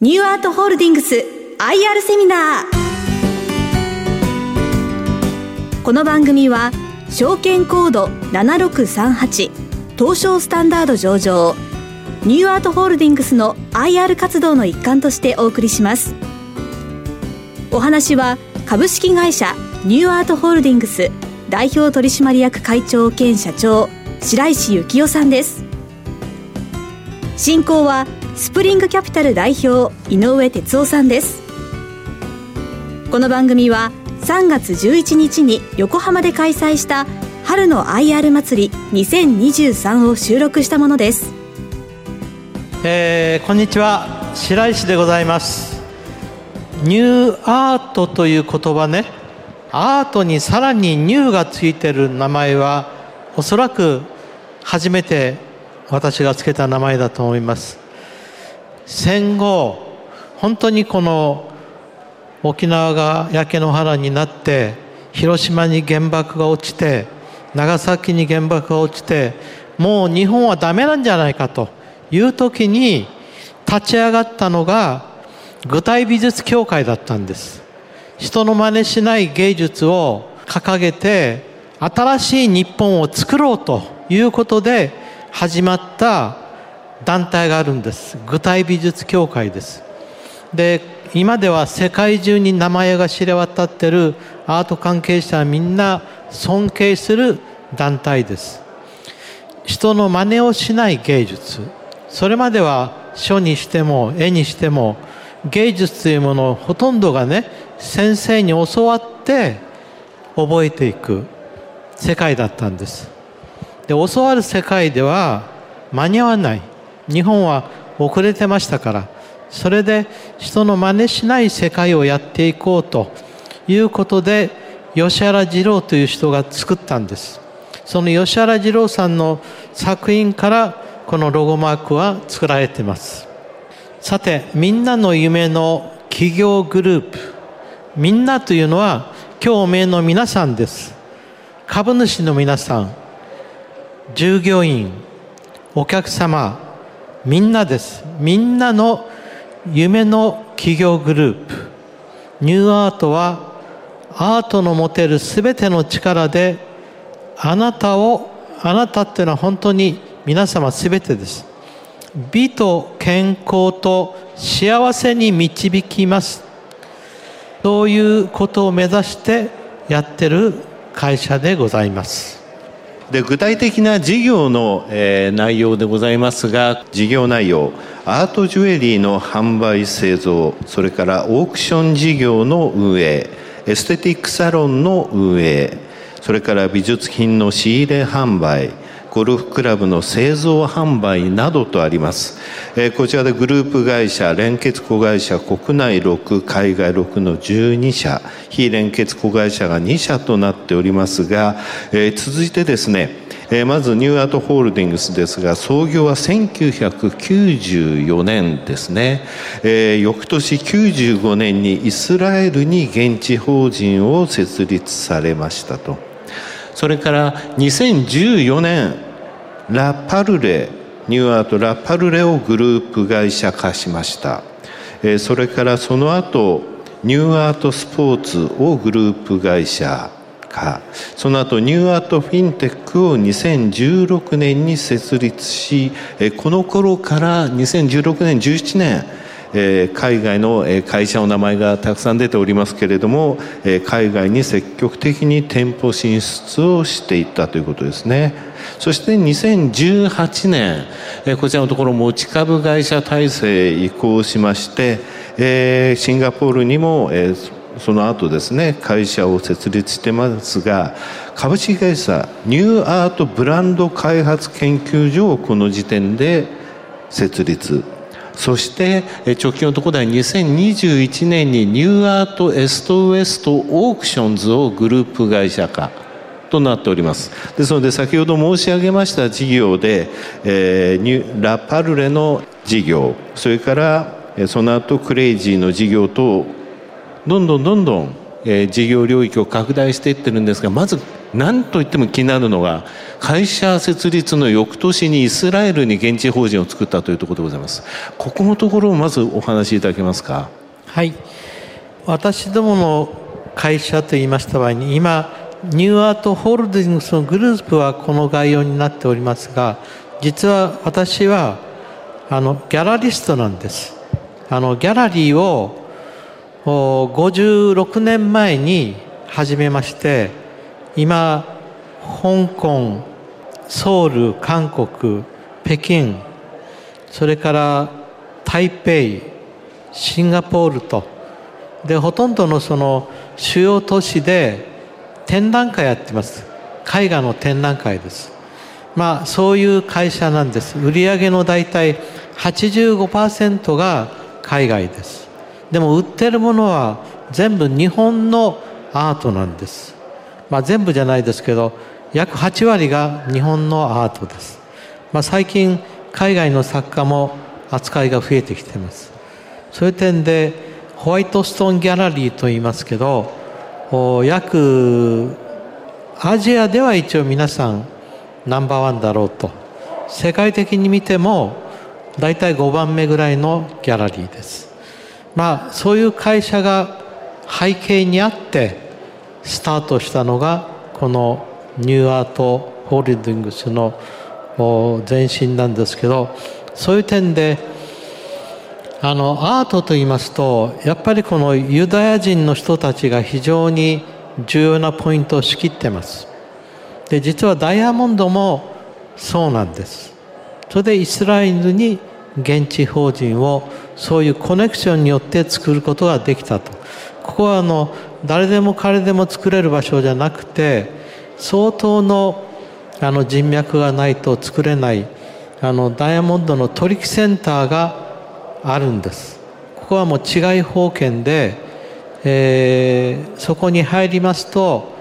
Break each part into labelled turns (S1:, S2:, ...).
S1: ニューアートホールディングス IR セミナー。この番組は証券コード7638東証スタンダード上場ニューアートホールディングスの IR 活動の一環としてお送りします。お話は株式会社ニューアートホールディングス代表取締役会長兼社長白石幸雄さんです。進行はスプリングキャピタル代表井上哲夫さんです。この番組は3月11日に横浜で開催した春の IR 祭り2023を収録したものです、
S2: えー、こんにちは。白石でございます。ニューアートという言葉ね。アートにさらにニューがついてる名前はおそらく初めて私が付けた名前だと思います。戦後本当にこの沖縄が焼け野原になって広島に原爆が落ちて長崎に原爆が落ちてもう日本はダメなんじゃないかという時に立ち上がったのが具体美術協会だったんです。人の真似しない芸術を掲げて新しい日本を作ろうということで始まった団体があるんです。具体美術協会です。で今では世界中に名前が知れ渡ってるアート関係者はみんな尊敬する団体です。人の真似をしない芸術。それまでは書にしても絵にしても芸術というものほとんどがね先生に教わって覚えていく世界だったんです。で教わる世界では間に合わない。日本は遅れてましたからそれで人の真似しない世界をやっていこうということで吉原二郎という人が作ったんです。その吉原二郎さんの作品からこのロゴマークは作られています。さてみんなの夢の企業グループみんなというのは今日名の皆さんです。株主の皆さん従業員お客様みんなです。みんなの夢の企業グループ。ニューアートはアートの持てる全ての力であなたをあなたっていうのは本当に皆様全てです。美と健康と幸せに導きます。そういうことを目指してやってる会社でございます。
S3: で具体的な事業の、えー、内容でございますが事業内容アートジュエリーの販売製造それからオークション事業の運営エステティックサロンの運営それから美術品の仕入れ販売ゴルフクラブの製造販売などとあります、えー、こちらでグループ会社連結子会社国内6海外6の12社非連結子会社が2社となっておりますが、えー、続いてですねえー、まずニューアートホールディングスですが創業は1994年ですね、えー、翌年95年にイスラエルに現地法人を設立されましたと。それから2014年ラ・パルレニューアートラ・パルレをグループ会社化しました、それからその後ニューアートスポーツをグループ会社化。その後ニューアートフィンテックを2016年に設立しこの頃から2016年17年え海外の会社の名前がたくさん出ておりますけれども、え海外に積極的に店舗進出をしていったということですね。そして2018年、えこちらのところ持ち株会社体制移行しまして、えシンガポールにも、えその後ですね会社を設立してますが株式会社ニューアートブランド開発研究所をこの時点で設立。そして直近のところでは2021年にニューアートエストウエストオークションズをグループ会社化。となっております。ですので先ほど申し上げました事業で、えー、ニュラパルレの事業それからその後クレイジーの事業とどんどんどんどん、えー、事業領域を拡大していってるんですがまず何といっても気になるのが会社設立の翌年にイスラエルに現地法人を作ったというところでございます。ここのところをまずお話しいただけますか？
S2: はい。私どもの会社といいました場合に今ニューアートホールディングスのグループはこの概要になっておりますが実は私はあのギャラリストなんです。あのギャラリーを56年前に始めまして今香港ソウル韓国北京それから台北シンガポールと。でほとんどのその主要都市で展覧会やってます。絵画の展覧会です。まあそういう会社なんです。売り上げの大体85%が海外です。でも売ってるものは全部日本のアートなんです。まあ全部じゃないですけど約8割が日本のアートです、まあ、最近海外の作家も扱いが増えてきてます。そういう点でホワイトストーンギャラリーと言いますけど約アジアでは一応皆さんナンバーワンだろうと。世界的に見ても大体5番目ぐらいのギャラリーです。まあそういう会社が背景にあってスタートしたのがこのニューアートホールディングスの前身なんですけどそういう点であのアートと言いますとやっぱりこのユダヤ人の人たちが非常に重要なポイントを仕切ってます。で実はダイヤモンドもそうなんです。それでイスラエルに現地法人をそういうコネクションによって作ることができたと。ここはあの誰でも彼でも作れる場所じゃなくて相当のあの人脈がないと作れないあのダイヤモンドの取引センターがあるんです。ここはもう違い法権で、えー、そこに入りますと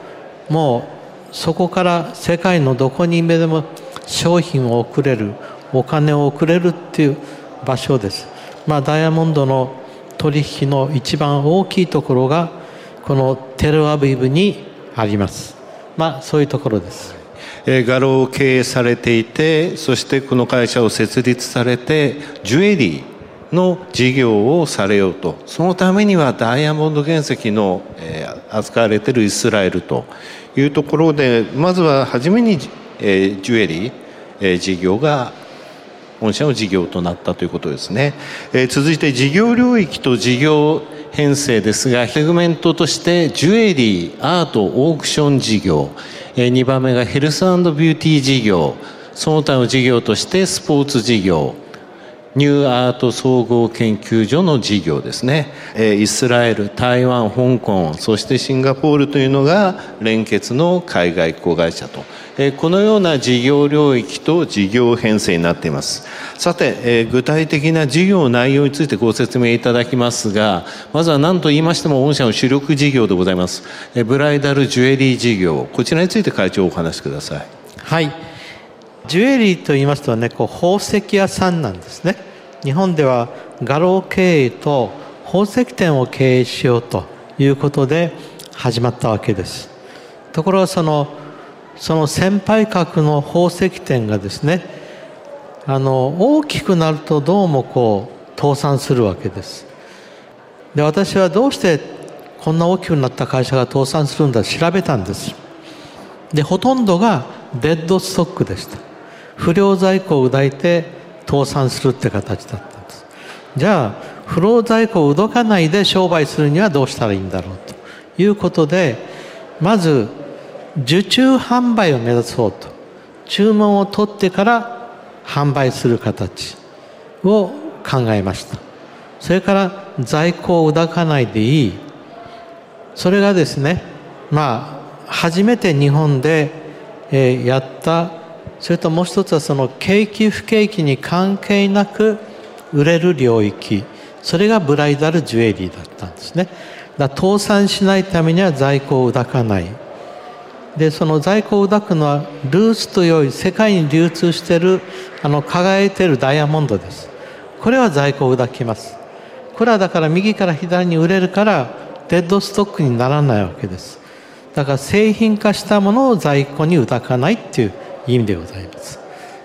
S2: もうそこから世界のどこにでも商品を送れるお金を送れるっていう場所です。まあダイヤモンドの取引の一番大きいところがこのテルアビブにあります。まあそういうところです。
S3: 画廊を経営されていてそしてこの会社を設立されてジュエリーの事業をされようと。そのためにはダイヤモンド原石の、えー、扱われているイスラエルというところでまずは初めに、えー、ジュエリー、えー、事業が御社の事業となったということですね、えー、続いて事業領域と事業編成ですがセグメントとしてジュエリーアートオークション事業2番目がヘルスビューティー事業その他の事業としてスポーツ事業ニューアート総合研究所の事業ですね。イスラエル台湾香港そしてシンガポールというのが連結の海外子会社と。このような事業領域と事業編成になっています。さて具体的な事業内容についてご説明いただきますがまずは何と言いましても御社の主力事業でございます。ブライダルジュエリー事業。こちらについて会長お話しください。
S2: はい。ジュエリーと言いますとねこう宝石屋さんなんですね。日本では画廊経営と宝石店を経営しようということで始まったわけです。ところがそのその先輩格の宝石店がですねあの大きくなるとどうもこう倒産するわけです。で私はどうしてこんな大きくなった会社が倒産するんだ調べたんです。でほとんどがデッドストックでした。不良在庫を抱いて倒産するって形だったんです。じゃあ不良在庫を動かないで商売するにはどうしたらいいんだろうということでまず受注販売を目指そうと。注文を取ってから販売する形を考えました。それから在庫を抱かないでいい。それがですねまあ初めて日本で、えやったそれともう一つはその景気不景気に関係なく売れる領域。それがブライダルジュエリーだったんですね。だ倒産しないためには在庫を抱かない。でその在庫を抱くのはルーツと良い世界に流通しているあの輝いているダイヤモンドです。これは在庫を抱きます。これはだから右から左に売れるからデッドストックにならないわけです。だから製品化したものを在庫に抱かないっていう意味でございます。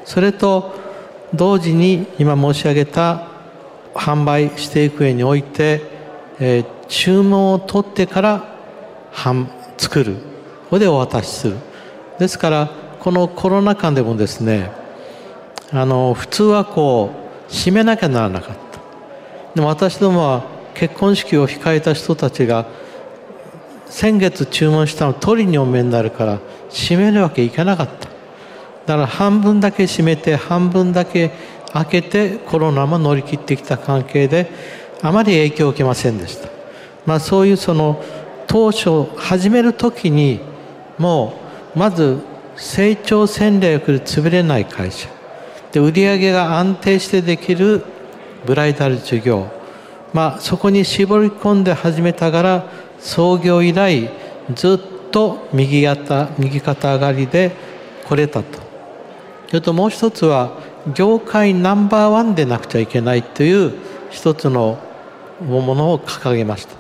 S2: それと同時に今申し上げた販売していく上において、えー、注文を取ってから作る。これでお渡しする。ですからこのコロナ禍でもですねあの普通はこう閉めなきゃならなかった。でも私どもは結婚式を控えた人たちが先月注文したの取りにおめになるから閉めるわけいかなかった。だから半分だけ閉めて半分だけ開けてコロナも乗り切ってきた関係であまり影響を受けませんでした。まあそういうその当初始める時にもうまず成長戦略で潰れない会社。で売上げが安定してできるブライダル授業。まあそこに絞り込んで始めたから創業以来ずっと右肩右肩上がりで来れたと。それともう一つは業界ナンバーワンでなくちゃいけないという一つのものを掲げました。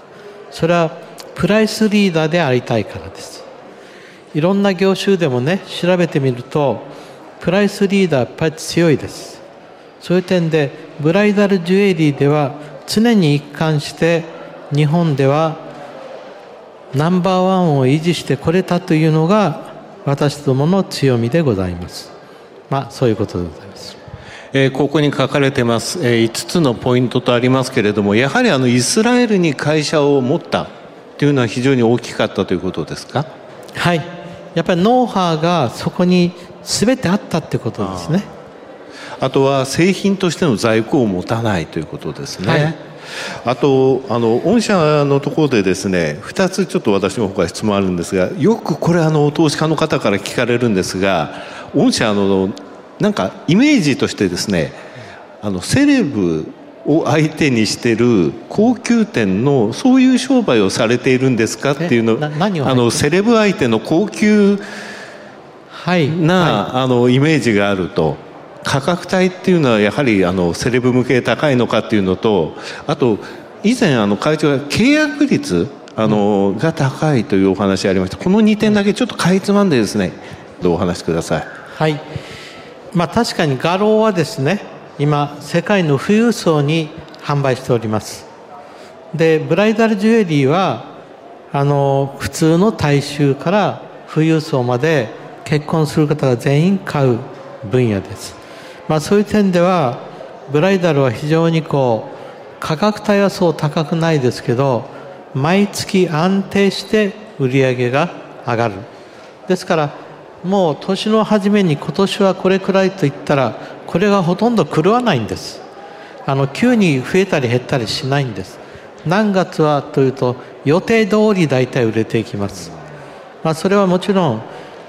S2: それはプライスリーダーでありたいからです。いろんな業種でもね調べてみるとプライスリーダーやっぱり強いです。そういう点でブライダルジュエリーでは常に一貫して日本ではナンバーワンを維持してこれたというのが私どもの強みでございます。まあそういうことでございます。
S3: えー、ここに書かれてます、えー、5つのポイントとありますけれどもやはりあのイスラエルに会社を持ったというのは非常に大きかったということですか？
S2: はい。やっぱりノウハウがそこに全てあったってことですね。
S3: あとは製品としての在庫を持たないということですね、はいあとあの御社のところでですね2つちょっと私の方から質問あるんですがよくこれあの投資家の方から聞かれるんですが御社のなんかイメージとしてですねあのセレブを相手にしてる高級店のそういう商売をされているんですかっていうのあのセレブ相手の高級な、はいはい、あのイメージがあると。価格帯っていうのはやはりあのセレブ向け高いのかっていうのとあと以前あの会長が契約率あの、が高いというお話ありました。この2点だけちょっとかいつまんでですねどうお話しください。
S2: はい。まあ、確かに画廊はですね今世界の富裕層に販売しております。でブライダルジュエリーはあの普通の大衆から富裕層まで結婚する方が全員買う分野ですまあ、そういう点ではブライダルは非常にこう価格帯はそう高くないですけど毎月安定して売り上げが上がる。ですからもう年の初めに今年はこれくらいと言ったらこれがほとんど狂わないんです。あの急に増えたり減ったりしないんです。何月はというと予定通り大体売れていきます、まあ、それはもちろん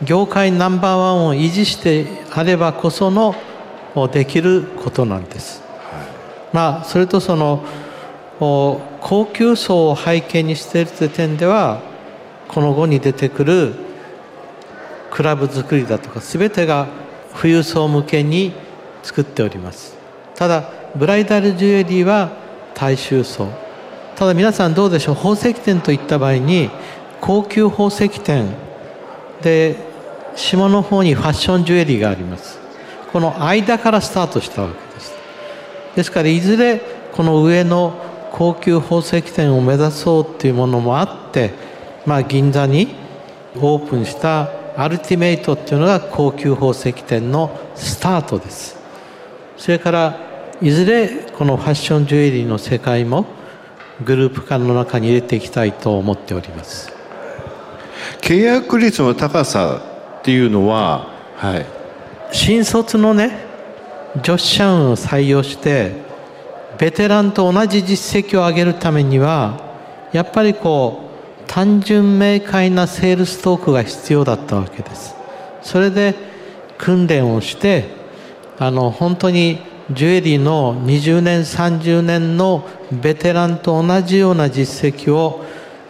S2: 業界ナンバーワンを維持してあればこそのできることなんです。まあそれとその高級層を背景にしているという点ではこの後に出てくるクラブ作りだとか全てが富裕層向けに作っております。ただブライダルジュエリーは大衆層。ただ皆さんどうでしょう？宝石店といった場合に高級宝石店で下の方にファッションジュエリーがありますこの間からスタートしたわけです。ですからいずれこの上の高級宝石店を目指そうっていうものもあって、まあ、銀座にオープンしたアルティメイトっていうのが高級宝石店のスタートです。それからいずれこのファッションジュエリーの世界もグループ化の中に入れていきたいと思っております。
S3: 契約率の高さっていうのは、はい、
S2: 新卒のね女子社員を採用してベテランと同じ実績を上げるためにはやっぱりこう単純明快なセールストークが必要だったわけです。それで訓練をしてあの本当にジュエリーの20年30年のベテランと同じような実績を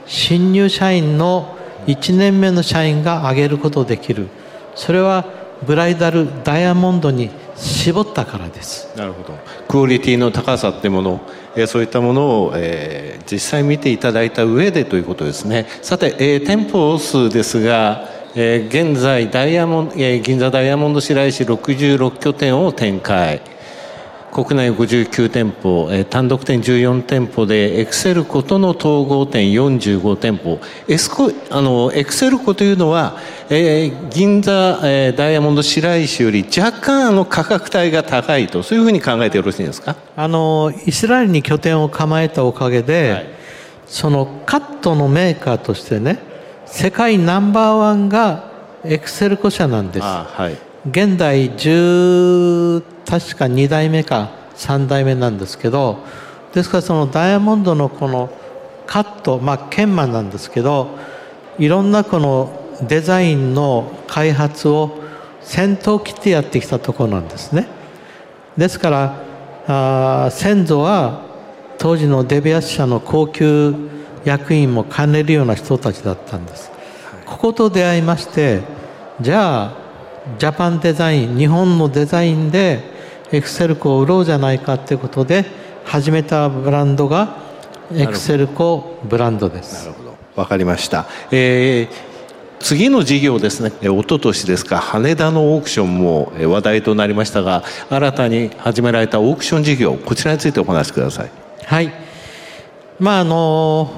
S2: 新入社員の1年目の社員が上げることできる。それはブライダルダイヤモンドに絞ったからです。
S3: なるほど。クオリティの高さってもの、えー、そういったものを、えー、実際見ていただいた上でということですね。さて、えー、店舗数ですが、えー、現在ダイヤモン、えー、銀座ダイヤモンド白石66拠点を展開。国内59店舗、えー、単独店14店舗でエクセルコとの統合店45店舗。エスコあのエクセルコというのは、えー、銀座、えー、ダイヤモンド白石より若干あの価格帯が高いとそういうふうに考えてよろしいですか？
S2: あのイスラエルに拠点を構えたおかげで、はい、そのカットのメーカーとしてね世界ナンバーワンがエクセルコ社なんです。はい。現代10確か2代目か3代目なんですけどですからそのダイヤモンドのこのカットまあ研磨なんですけどいろんなこのデザインの開発を先頭切ってやってきたところなんですね。ですからあ先祖は当時のデビアス社の高級役員も兼ねるような人たちだったんです、ここと出会いましてじゃあジャパンデザイン日本のデザインでエクセルコを売ろうじゃないかということで始めたブランドがエクセルコブランドです。
S3: なるほど。わかりました、えー、次の事業ですね。一昨年ですか。羽田のオークションも話題となりましたが新たに始められたオークション事業こちらについてお話しください。
S2: はい。まああの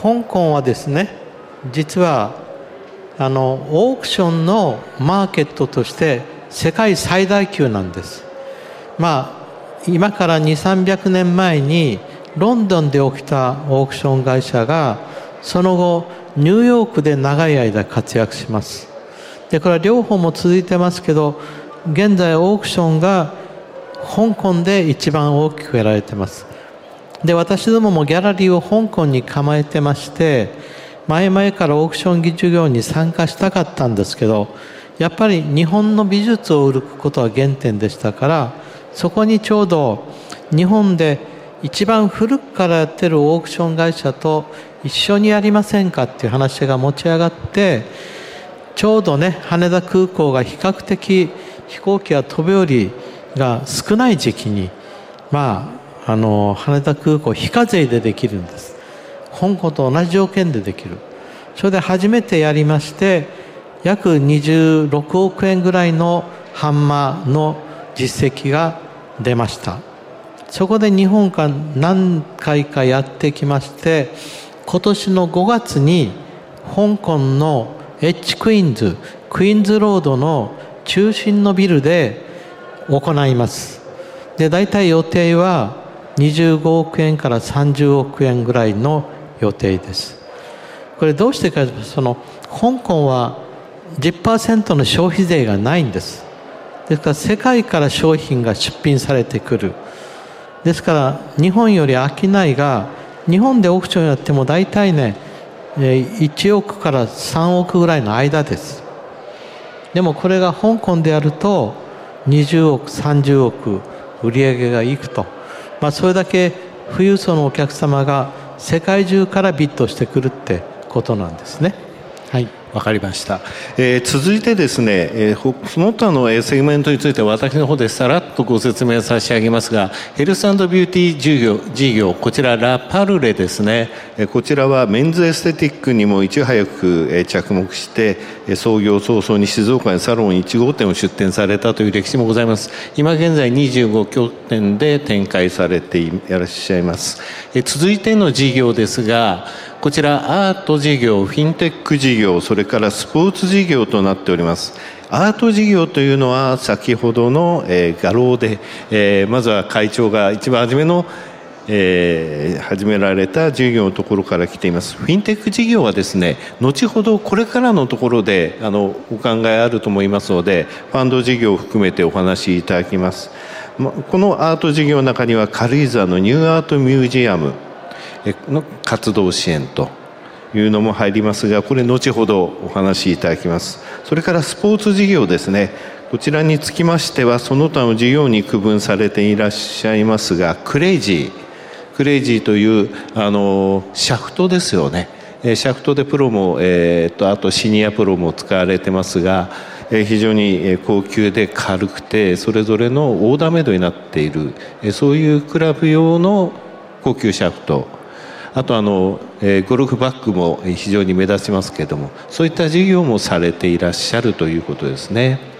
S2: 香港はですね実はあのオークションのマーケットとして世界最大級なんですまあ今から2300年前にロンドンで起きたオークション会社がその後ニューヨークで長い間活躍します。でこれは両方も続いてますけど現在オークションが香港で一番大きくやられてます。で私どももギャラリーを香港に構えてまして前々からオークション授業に参加したかったんですけどやっぱり日本の美術を売ることは原点でしたからそこにちょうど日本で一番古くからやってるオークション会社と一緒にやりませんかっていう話が持ち上がってちょうどね羽田空港が比較的飛行機や飛ぶよりが少ない時期にまああの羽田空港非課税でできるんです。香港と同じ条件でできる。それで初めてやりまして約26億円ぐらいのハンマーの実績が出ました。そこで日本か何回かやってきまして今年の5月に香港のエッジクイーンズクイーンズロードの中心のビルで行います。で大体予定は25億円から30億円ぐらいの予定です。これどうしてかその香港は10%の消費税がないんです。ですから世界から商品が出品されてくる。ですから日本より商いが日本でオークションやっても大体ね1億から3億ぐらいの間です。でもこれが香港でやると20億30億売り上げがいくと、まあ、それだけ富裕層のお客様が世界中からビットしてくるってことなんですね。
S3: はい。わかりました、えー、続いてですね、えー、その他のセグメントについて私の方でさらっとご説明差し上げますがヘルスビューティー事業事業こちらラパルレですね、えー、こちらはメンズエステティックにもいち早く、えー、着目して、えー、創業早々に静岡にサロン1号店を出店されたという歴史もございます。今現在25拠点で展開されていらっしゃいます、えー、続いての事業ですがこちらアート事業フィンテック事業それからスポーツ事業となっております。アート事業というのは先ほどの、えー、画廊で、えー、まずは会長が一番初めのえー、始められた事業のところから来ています。フィンテック事業はですね後ほどこれからのところであのお考えあると思いますのでファンド事業を含めてお話しいただきます。このアート事業の中には軽井沢のニューアートミュージアム。の活動支援というのも入りますがこれ後ほどお話しいただきます。それからスポーツ事業ですね。こちらにつきましてはその他の事業に区分されていらっしゃいますがクレイジー。クレイジーというあのシャフトですよね。シャフトでプロも、えーと、あとシニアプロも使われてますが非常に高級で軽くてそれぞれのオーダーメイドになっている。そういうクラブ用の高級シャフト。あとあのゴルフバッグも非常に目立ちますけれどもそういった事業もされていらっしゃるということですね。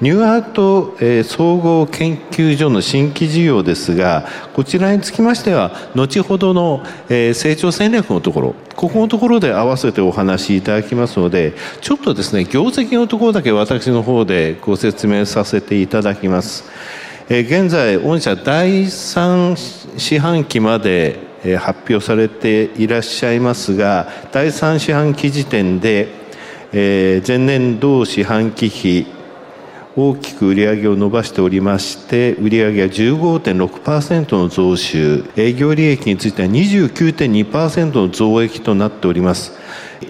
S3: ニューアート、えー、総合研究所の新規事業ですがこちらにつきましては後ほどの、えー、成長戦略のところここのところで合わせてお話しいただきますのでちょっとですね業績のところだけ私の方でご説明させていただきます。え、現在御社第3四半期まで発表されていらっしゃいますが第3四半期時点で、え、前年同四半期比大きく売上を伸ばしておりまして売上は15.6%の増収。営業利益については29.2%の増益となっております。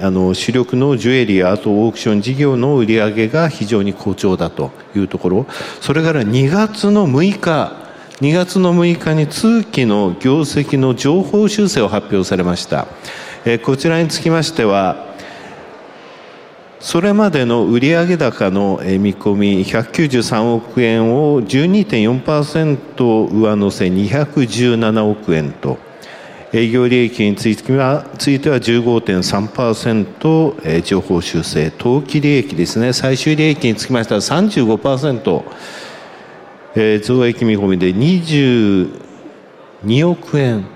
S3: あの主力のジュエリーアートオークション事業の売上が非常に好調だというところ。それから2月の6日2月の6日に通期の業績の情報修正を発表されました。えこちらにつきましてはそれまでの売上高の見込み193億円を12.4%上乗せ217億円と。営業利益についてはついては15.3%情報修正。当期利益ですね。最終利益につきましては35%増益見込みで22億円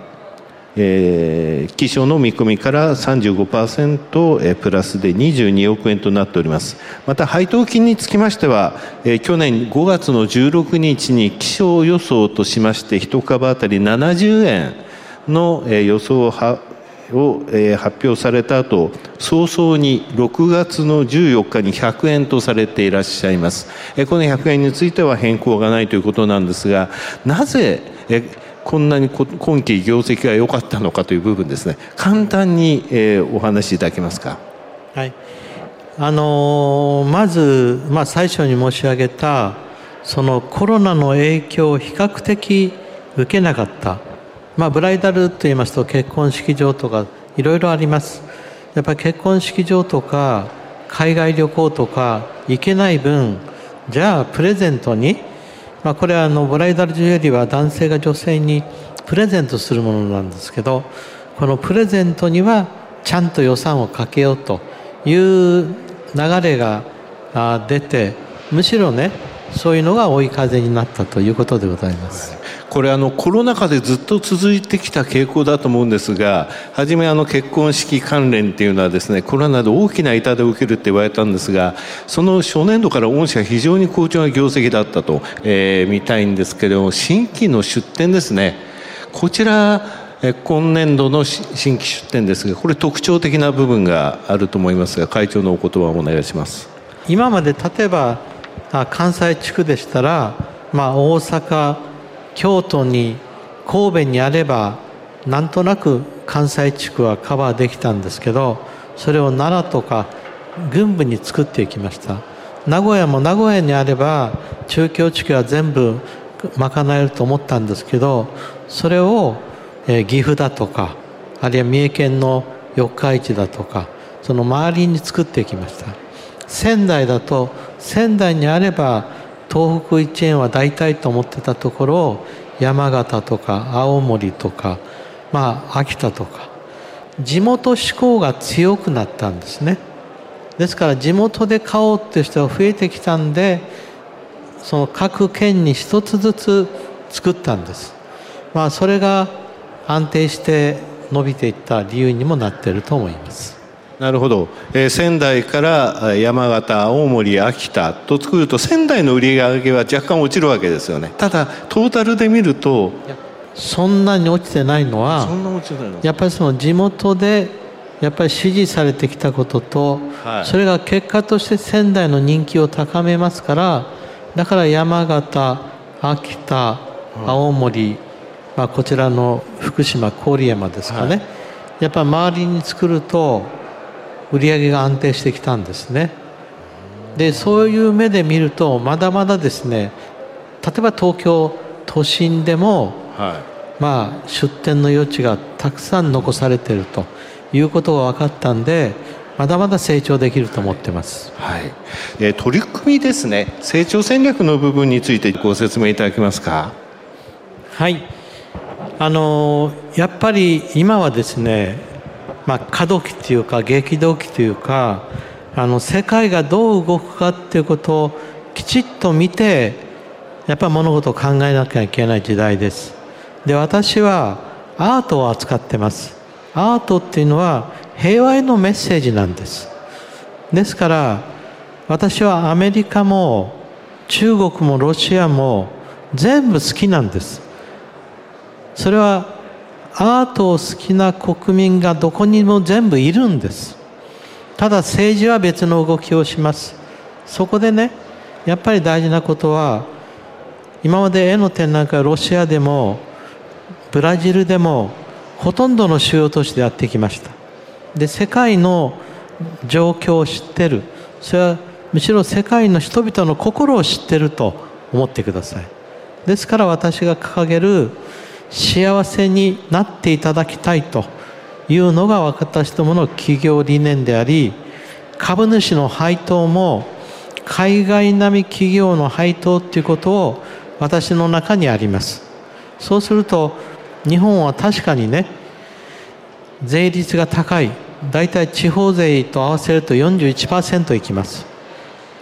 S3: えー、基礎の見込みから35%、えー、プラスで22億円となっております。また配当金につきましては、えー、去年5月の16日に気象予想としまして1株当たり70円の、えー、予想はを、え、発表された後早々に6月の14日に100円とされていらっしゃいます、え、この100円については変更がないということなんですがなぜ、えこんなに今期業績が良かったのかという部分ですね。簡単に、え、お話しいただけますか？
S2: はい。あのー、まず、まあ、最初に申し上げたそのコロナの影響を比較的受けなかった、まあ、ブライダルと言いますと結婚式場とかいろいろありますやっぱり結婚式場とか海外旅行とか行けない分じゃあプレゼントにまあ、これはあのブライダルジュエリーは男性が女性にプレゼントするものなんですけどこのプレゼントにはちゃんと予算をかけようという流れが出てむしろねそういうのが追い風になったということでございます。
S3: これあのコロナ禍でずっと続いてきた傾向だと思うんですが初めあの結婚式関連っていうのはですねコロナで大きな痛手を受けるって言われたんですがその初年度から御社非常に好調な業績だったと、えー、見たいんですけれども新規の出店ですね。こちら今年度の新規出店ですがこれ特徴的な部分があると思いますが会長のお言葉をお願いします。
S2: 今まで例えば関西地区でしたら、まあ、大阪京都に神戸にあればなんとなく関西地区はカバーできたんですけどそれを奈良とか軍部に作っていきました。名古屋も名古屋にあれば中京地区は全部賄えると思ったんですけどそれを、え岐阜だとかあるいは三重県の四日市だとかその周りに作っていきました。仙台だと仙台にあれば東北一円は大体と思ってたところを山形とか青森とかまあ秋田とか。地元志向が強くなったんですね。ですから地元で買おうっていう人が増えてきたんでその各県に一つずつ作ったんです。まあそれが安定して伸びていった理由にもなっていると思います。
S3: なるほど、えー、仙台から山形青森秋田と作ると仙台の売り上げは若干落ちるわけですよね。ただトータルで見ると
S2: そんなに落ちてないのはやっぱりその地元でやっぱり支持されてきたことと、はい、それが結果として仙台の人気を高めますからだから山形秋田青森、まあ、こちらの福島郡山ですかね、はい、やっぱり周りに作ると売り上げが安定してきたんですね。でそういう目で見るとまだまだですね例えば東京都心でも、はい、まあ出店の余地がたくさん残されているということが分かったんでまだまだ成長できると思ってます、
S3: はい。えー、取り組みですね。成長戦略の部分についてご説明いただけますか？
S2: はい。あのやっぱり今はですね、まあ、過渡期というか激動期というかあの世界がどう動くかっていうことをきちっと見てやっぱり物事を考えなきゃいけない時代です。で私はアートを扱ってます。アートっていうのは平和へのメッセージなんです。ですから私はアメリカも中国もロシアも全部好きなんです。それはアートを好きな国民がどこにも全部いるんです。ただ政治は別の動きをします。そこでねやっぱり大事なことは今まで絵の展覧会はロシアでもブラジルでもほとんどの主要都市でやってきました。で世界の状況を知ってる。それはむしろ世界の人々の心を知ってると思ってください。ですから私が掲げる幸せになっていただきたいというのが私どもの企業理念であり株主の配当も海外並み企業の配当ということを私の中にあります。そうすると日本は確かにね税率が高い大体地方税と合わせると41%いきます。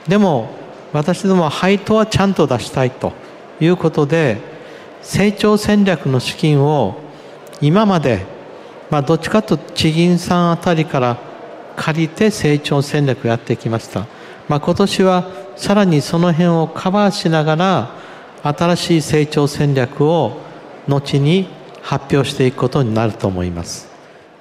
S2: でも私どもは配当はちゃんと出したいということで成長戦略の資金を今まで、まあ、どっちかと地銀さんあたりから借りて成長戦略をやってきました、まあ、今年はさらにその辺をカバーしながら新しい成長戦略を後に発表していくことになると思います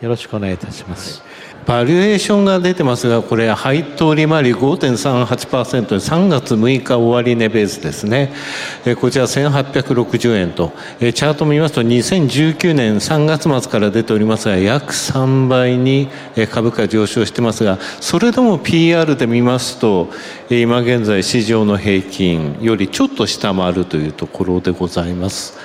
S2: よろしくお願いいたします。
S3: バリュエーションが出てますが、これ、配当利回り5.38%で3月6日終値ベースですね。こちら1860円と、チャート見ますと2019年3月末から出ておりますが、約3倍に株価上昇してますが、それでも PR で見ますと、今現在市場の平均よりちょっと下回るというところでございます。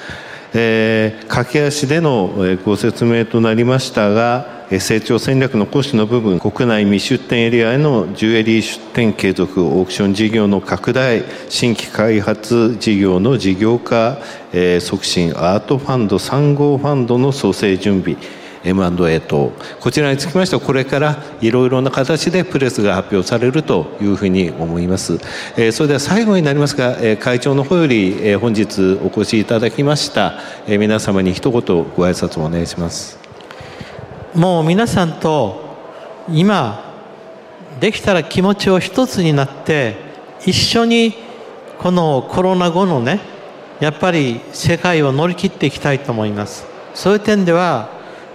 S3: えー、駆け足でのご説明となりましたが成長戦略の講師の部分国内未出店エリアへのジュエリー出店継続オークション事業の拡大新規開発事業の事業化、えー、促進アートファンド3号ファンドの創生準備 M&A 等こちらにつきましてはこれからいろいろな形でプレスが発表されるというふうに思います、えー、それでは最後になりますが、えー、会長の方より、えー、本日お越しいただきました、えー、皆様に一言ご挨拶をお願いします。
S2: もう皆さんと今できたら気持ちを一つになって一緒にこのコロナ後のねやっぱり世界を乗り切っていきたいと思います。そういう点では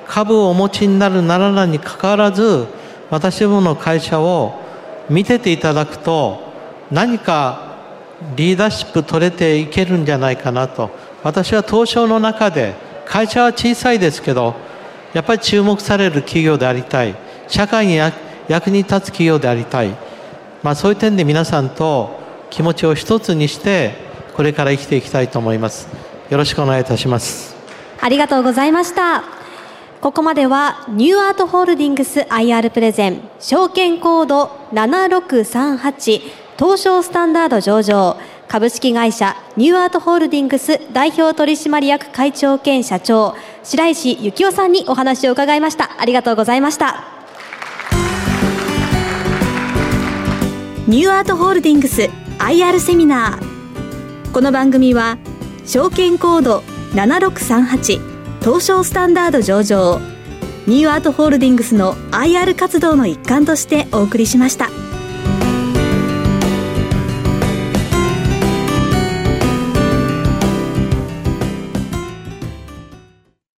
S2: 株をお持ちになるならないにかかわらず私どもの会社を見てていただくと何かリーダーシップ取れていけるんじゃないかなと。私は東証の中で会社は小さいですけどやっぱり注目される企業でありたい。社会に役に立つ企業でありたい、まあ、そういう点で皆さんと気持ちを一つにしてこれから生きていきたいと思います。よろしくお願いいたします。
S1: ありがとうございました。ここまではニューアートホールディングス IR プレゼン証券コード7638東証スタンダード上場。株式会社ニューアートホールディングス代表取締役会長兼社長白石幸男さんにお話を伺いました。ありがとうございました。ニューアートホールディングス IR セミナー。この番組は証券コード7638東証スタンダード上場ニューアートホールディングスの IR 活動の一環としてお送りしました。